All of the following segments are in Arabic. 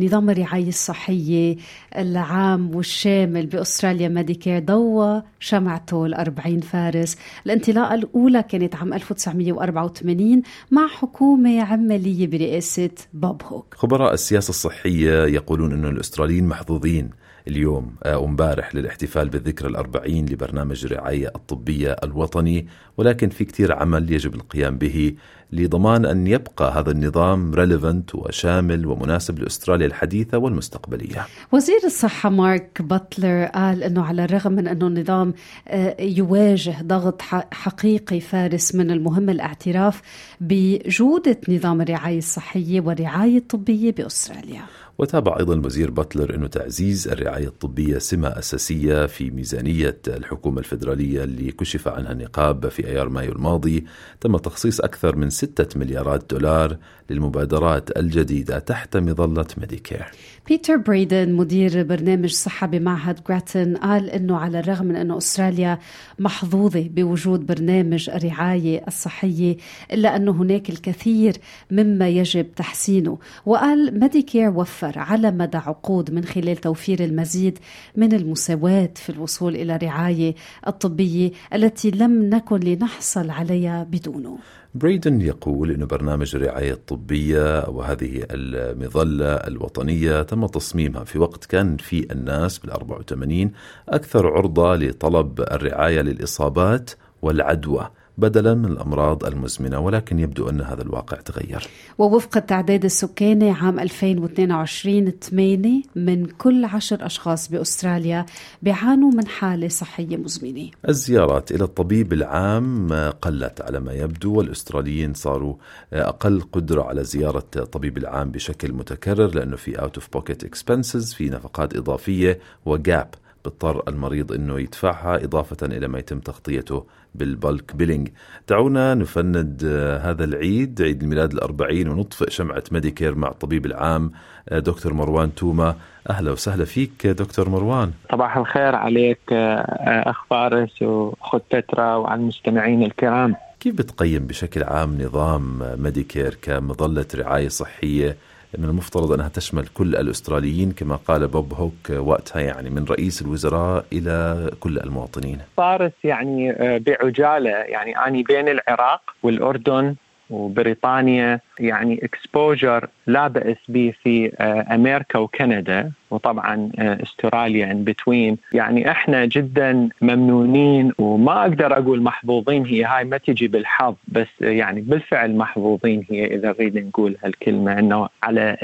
نظام الرعاية الصحية العام والشامل بأستراليا ميديكير ضوى شمعته ال 40 فارس. الانطلاقة الأولى كانت عام 1984 مع حكومة عمالية برئاسة بوب هوك. خبراء السياسة الصحية يقولون أن الأستراليين محظوظين اليوم أو امبارح للاحتفال بالذكرى الأربعين لبرنامج الرعاية الطبية الوطني ولكن في كتير عمل يجب القيام به لضمان أن يبقى هذا النظام relevant وشامل ومناسب لأستراليا الحديثة والمستقبلية. وزير الصحة مارك باتلر قال أنه على الرغم من أنه النظام آه، يواجه ضغط حقيقي فارس من المهم الاعتراف بجودة نظام الرعاية الصحية والرعاية الطبية بأستراليا. وتابع أيضا الوزير باتلر أنه تعزيز الرعاية الطبية سمة أساسية في ميزانية الحكومة الفيدرالية اللي كشف عنها النقاب في أيار مايو الماضي. تم تخصيص أكثر من ستة مليارات دولار للمبادرات الجديدة تحت مظلة ميديكير. بيتر بريدن مدير برنامج صحة بمعهد جراتن قال أنه على الرغم من أنه أستراليا محظوظة بوجود برنامج الرعاية الصحية إلا أنه هناك الكثير مما يجب تحسينه. وقال ميديكير وفر على مدى عقود من خلال توفير المزيد من المساواة في الوصول إلى الرعاية الطبية التي لم نكن لنحصل عليها بدونه. بريدن يقول أن برنامج الرعاية الطبية وهذه المظلة الوطنية تم تصميمها في وقت كان في الناس بال 84 أكثر عرضة لطلب الرعاية للإصابات والعدوى. بدلا من الأمراض المزمنة ولكن يبدو أن هذا الواقع تغير. ووفق التعداد السكاني عام 2022 8 من كل عشر أشخاص بأستراليا بيعانوا من حالة صحية مزمنة. الزيارات إلى الطبيب العام قلت على ما يبدو والأستراليين صاروا أقل قدرة على زيارة الطبيب العام بشكل متكرر لأنه في out of pocket expenses في نفقات إضافية وجاب بيضطر المريض إنه يدفعها إضافة إلى ما يتم تغطيته بال bulk billing. دعونا نفند آه، هذا العيد عيد الميلاد الأربعين ونطفئ شمعة ميديكير مع الطبيب العام آه، دكتور مروان توما. أهلا وسهلا فيك دكتور مروان. صباح الخير عليك آه، أخ فارس وأخت بترا وعلى المستمعين الكرام. كيف بتقيم بشكل عام نظام ميديكير كمظلة رعاية صحية من المفترض أنها تشمل كل الأستراليين كما قال بوب هوك وقتها يعني من رئيس الوزراء إلى كل المواطنين. فارس يعني آه، بعجالة. يعني أني بين العراق والأردن وبريطانيا يعني exposure لا بأس به في آه، أمريكا وكندا وطبعا آه، أستراليا in between يعني إحنا جدا ممنونين وما أقدر أقول محظوظين هي هاي ما تجي بالحظ بس يعني بالفعل محظوظين هي إذا نريد نقول هالكلمة إنه على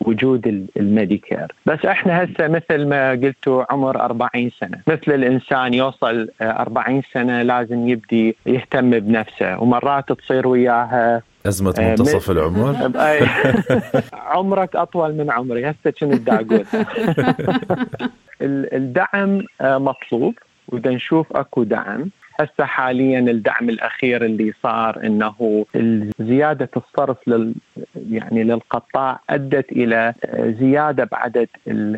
وجود الميديكير. بس إحنا هسه مثل ما قلتوا عمر 40 سنة. مثل الإنسان يوصل 40 آه، سنة لازم يبدي يهتم بنفسه ومرات تصير وياها أزمة آه، منتصف العمر؟ عمرك أطول من عمري. هسه كنت أقول؟ الدعم آه، مطلوب وإذا نشوف أكو دعم هسه حاليا الدعم الأخير اللي صار إنه زيادة الصرف لل يعني للقطاع أدت إلى زيادة بعدد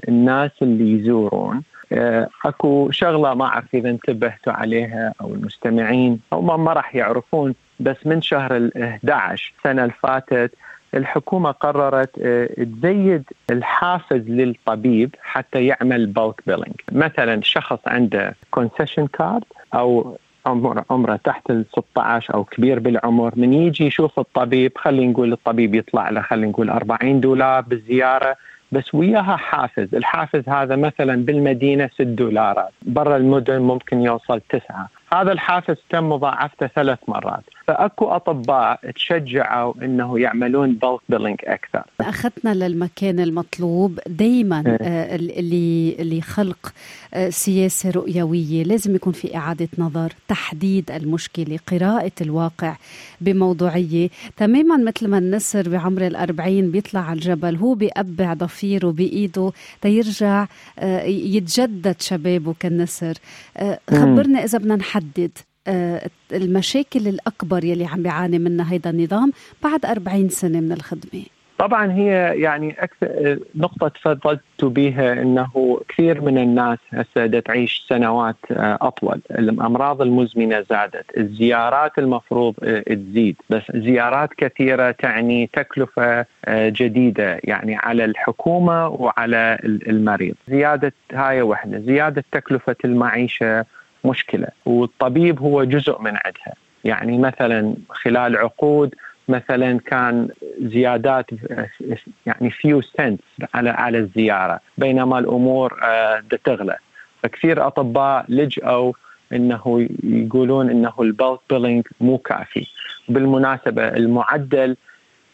الناس اللي يزورون. آه، أكو شغلة ما أعرف إذا انتبهتوا عليها أو المستمعين أو ما راح يعرفون بس من شهر ال 11 السنة اللي فاتت الحكومة قررت آه، تزيد الحافز للطبيب حتى يعمل bulk billing مثلا شخص عنده concession card أو عمر عمره تحت ال 16 أو كبير بالعمر. من يجي يشوف الطبيب خلينا نقول الطبيب يطلع له خلينا نقول 40 دولار بالزيارة بس وياها حافز. الحافز هذا مثلا بالمدينة 6 دولارات برا المدن ممكن يوصل تسعة. هذا الحافز تم مضاعفته ثلاث مرات. فأكو أطباء تشجعوا إنه يعملون بلك بيلينج أكثر. أخذنا للمكان المطلوب دائما إيه. آه، اللي اللي خلق آه، سياسة رؤيوية. لازم يكون في إعادة نظر تحديد المشكلة قراءة الواقع بموضوعية. تماما مثل ما النسر بعمر الأربعين بيطلع على الجبل هو بيقبع ضفيره بإيده تيرجع آه، يتجدد شبابه كالنسر. خبرنا إذا بدنا نحدد المشاكل الأكبر يلي عم بيعاني منها هيدا النظام بعد 40 سنة من الخدمة. طبعا هي يعني أكثر نقطة تفضلت بها إنه كثير من الناس هسه تعيش سنوات آه، أطول، الأمراض المزمنة زادت، الزيارات المفروض آه، تزيد، بس زيارات كثيرة تعني تكلفة جديدة يعني على الحكومة وعلى المريض، زيادة هاي وحدة، زيادة تكلفة المعيشة مشكلة والطبيب هو جزء من عندها يعني مثلا خلال عقود مثلا كان زيادات يعني few cent على على الزيارة بينما الأمور آه، تغلى. فكثير أطباء لجأوا إنه يقولون إنه ال bulk billing مو كافي. بالمناسبة المعدل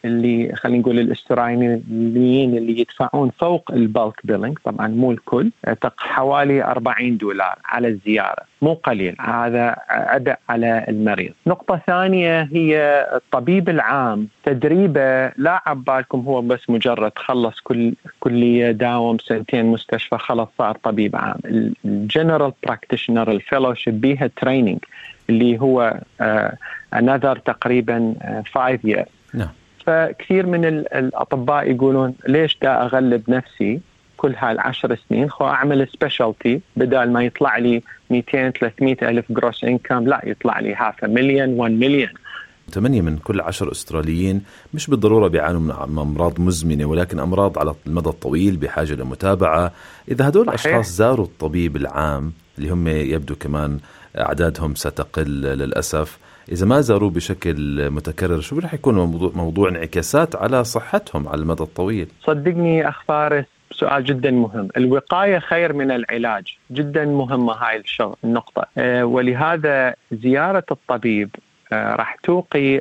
اللي خلينا نقول الاستراليين اللي يدفعون فوق ال bulk billing طبعا مو الكل حوالي 40 دولار على الزيارة مو قليل هذا عبء على المريض. نقطة ثانية هي الطبيب العام تدريبه لا عبالكم هو بس مجرد خلص كل كلية داوم سنتين مستشفى خلص صار طبيب عام. ال general practitioner ال fellowship بيها training اللي هو another uh, تقريبا 5 uh, years. نعم. فكثير من الأطباء يقولون ليش دا أغلب نفسي كل هالعشر سنين؟ خو أعمل specialty بدل ما يطلع لي 200 300 ألف gross income لا يطلع لي half مليون 1 مليون ثمانية من كل عشر أستراليين مش بالضرورة بيعانوا من أمراض مزمنة ولكن أمراض على المدى الطويل بحاجة لمتابعة. إذا هدول الأشخاص زاروا الطبيب العام اللي هم يبدو كمان أعدادهم ستقل للأسف إذا ما زاروه بشكل متكرر شو رح يكون موضوع, موضوع انعكاسات على صحتهم على المدى الطويل؟ صدقني أخ فارس سؤال جدا مهم. الوقاية خير من العلاج. جدا مهمة هاي النقطة. آه، ولهذا زيارة الطبيب آه، راح توقي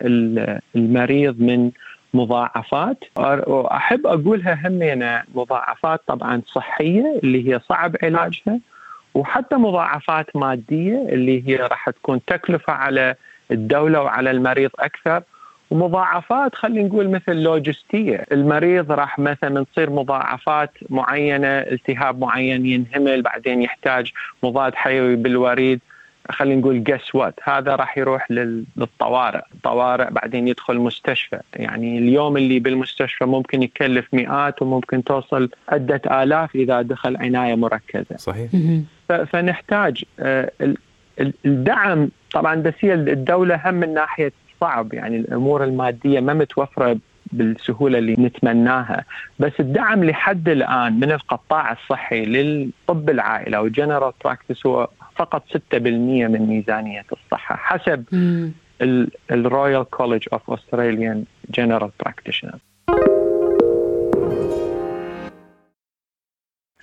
المريض من مضاعفات. وأحب أقولها همينه مضاعفات طبعا صحية اللي هي صعب علاجها وحتى مضاعفات مادية اللي هي راح تكون تكلفة على الدولة وعلى المريض أكثر. ومضاعفات خلينا نقول مثل لوجستية، المريض راح مثلا تصير مضاعفات معينة، التهاب معين ينهمل بعدين يحتاج مضاد حيوي بالوريد، خلينا نقول جس وات هذا راح يروح للطوارئ. الطوارئ بعدين يدخل مستشفى. يعني اليوم اللي بالمستشفى ممكن يكلف مئات وممكن توصل عدة آلاف إذا دخل عناية مركزة. صحيح. فنحتاج آه، الدعم طبعا بس هي الدولة هم من ناحية صعب يعني الأمور المادية ما متوفرة بالسهولة اللي نتمناها. بس الدعم لحد الآن من القطاع الصحي للطب العائلة و general practice هو فقط 6% من ميزانية الصحة حسب ال Royal College of Australian General Practitioner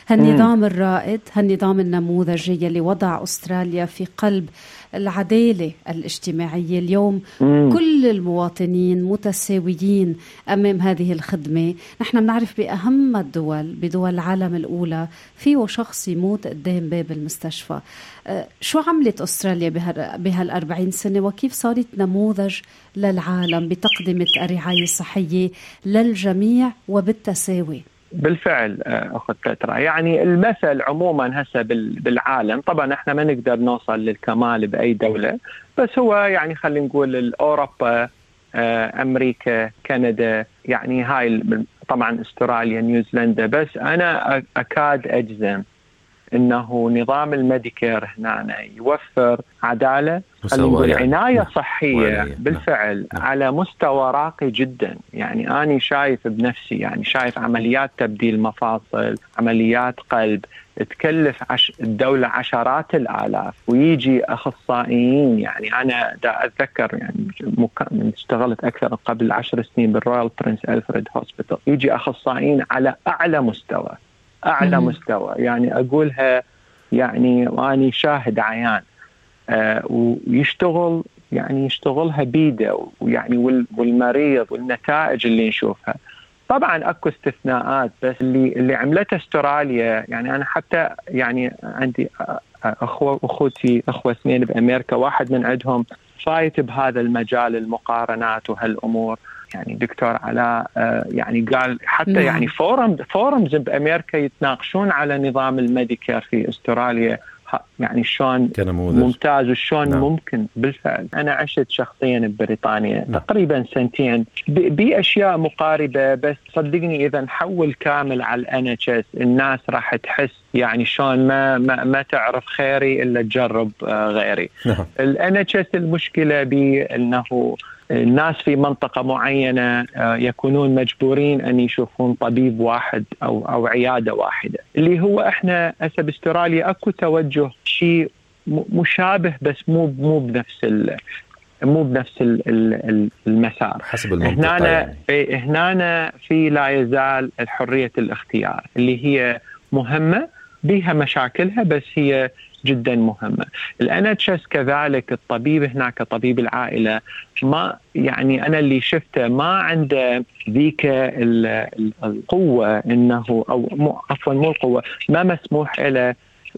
هالنظام الرائد هالنظام النموذجي اللي وضع أستراليا في قلب العدالة الاجتماعية اليوم. مم. كل المواطنين متساويين أمام هذه الخدمة. نحن بنعرف بأهم الدول بدول العالم الأولى فيه شخص يموت قدام باب المستشفى. أه شو عملت أستراليا بهالأربعين سنة؟ وكيف صارت نموذج للعالم بتقدمة الرعاية الصحية للجميع وبالتساوي؟ بالفعل آه، أخت بترا يعني المثل عموما هسه بالعالم طبعا إحنا ما نقدر نوصل للكمال بأي دولة بس هو يعني خلينا نقول اوروبا آه، أمريكا كندا يعني هاي طبعا أستراليا نيوزيلندا بس أنا أكاد أجزم إنه نظام الميديكير هنا يوفر عدالة يعني. عنايه نعم. صحية نعم. بالفعل نعم. على مستوى راقي جدا يعني اني شايف بنفسي يعني شايف عمليات تبديل مفاصل عمليات قلب تكلف عش الدولة عشرات الآلاف ويجي أخصائيين يعني أنا دا أتذكر يعني من اشتغلت أكثر قبل عشر سنين بال Royal Prince Alfred Hospital يجي أخصائيين على أعلى مستوى أعلى مم. مستوى يعني أقولها يعني اني شاهد عيان ويشتغل يعني يشتغلها بيده ويعني والمريض والنتائج اللي نشوفها. طبعا أكو استثناءات بس اللي اللي عملته استراليا يعني أنا حتى يعني عندي اخوه أخوتي أخوة اثنين بأمريكا واحد من عندهم فايت بهذا المجال المقارنات وهالأمور. يعني دكتور علاء يعني قال حتى نعم. يعني forum forums بأمريكا يتناقشون على نظام الميديكير في أستراليا. يعني شلون ممتاز وشلون نعم. ممكن بالفعل أنا عشت شخصيا ببريطانيا نعم. تقريبا سنتين بأشياء مقاربة بس صدقني إذا نحول كامل على الان الناس راح تحس يعني شلون ما ما, ما تعرف خيري إلا تجرب آه، غيري نعم. الان المشكلة بانه الناس في منطقة معينة آه، يكونون مجبورين أن يشوفون طبيب واحد أو أو عيادة واحدة اللي هو إحنا هسه باستراليا أكو توجه شيء مشابه بس مو مو بنفس مو بنفس المسار حسب المنطقة هنا يعني. هنا في لا يزال حرية الاختيار اللي هي مهمة بها مشاكلها بس هي جدا مهمة. الان كذلك الطبيب هناك طبيب العائلة ما يعني أنا اللي شفته ما عنده ذيك القوة إنه أو عفوا مو القوة ما مسموح له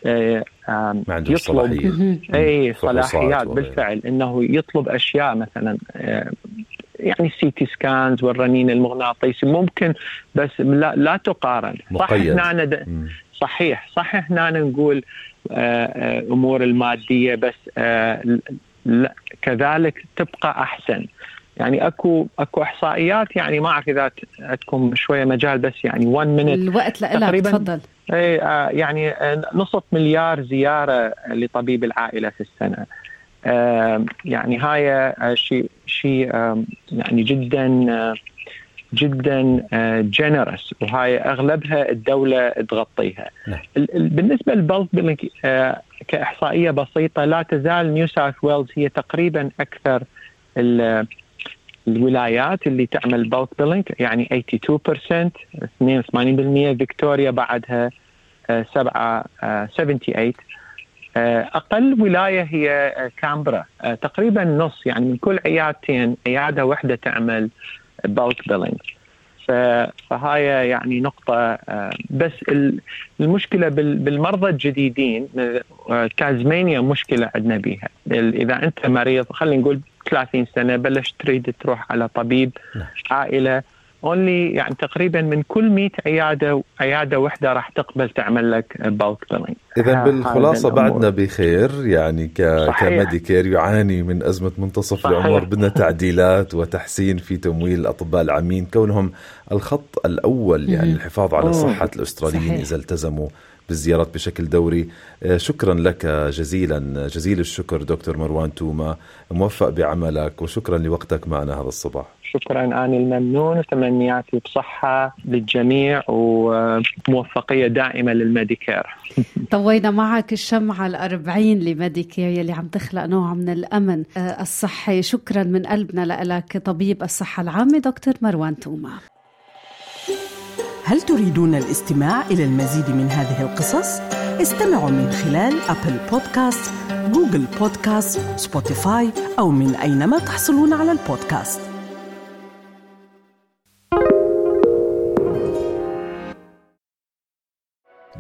آه، ما عنده يطلب اي صلاحيات بالفعل إنه يطلب أشياء مثلا آه، يعني CT scans والرنين المغناطيسي ممكن بس لا, لا تقارن. صح هنا صحيح صحيح هنا نقول آه، آه، أمور المادية بس آه، كذلك تبقى أحسن. يعني أكو أكو إحصائيات يعني ما أعرف إذا عندكم شوية مجال بس يعني 1 minute الوقت لك تفضل. اي يعني نصف مليار زيارة لطبيب العائلة في السنة. يعني هاي شيء شيء يعني جدا جدا generous آه، وهاي أغلبها الدولة تغطيها. نعم. بالنسبة لل bulk آه، كإحصائية بسيطة لا تزال نيو ساوث ويلز هي تقريبا أكثر الولايات اللي تعمل bulk billing يعني 82% 82% فيكتوريا بعدها 7 آه، 78 أقل ولاية هي كامبرا تقريبا نص يعني من كل عيادتين عيادة واحدة تعمل bulk billing فهاي يعني نقطة آه، بس المشكلة بالمرضى الجديدين آه، تازمانيا مشكلة عندنا بها إذا أنت مريض خلينا نقول 30 سنة بلش تريد تروح على طبيب نعم. عائلة only يعني تقريبا من كل 100 عيادة عيادة واحدة راح تقبل تعمل لك bulk billing اذا بالخلاصة بعدنا بخير يعني ك كميديكير يعاني من أزمة منتصف صحيح. العمر بدنا تعديلات وتحسين في تمويل الأطباء العامين كونهم الخط الأول يعني الحفاظ على صحة الأستراليين إذا التزموا بالزيارات بشكل دوري. آه، شكرا لك جزيلا جزيل الشكر دكتور مروان توما موفق بعملك وشكرا لوقتك معنا هذا الصباح. شكرا أنا الممنون وتمنياتي بصحة للجميع وموفقية دائمة للميديكير. طوينا معك الشمعة الأربعين لميديكير يلي عم تخلق نوع من الأمن آه، الصحي. شكرا من قلبنا لك طبيب الصحة العامة دكتور مروان توما. هل تريدون الاستماع إلى المزيد من هذه القصص؟ استمعوا من خلال أبل بودكاست، جوجل بودكاست، سبوتيفاي أو من أينما تحصلون على البودكاست.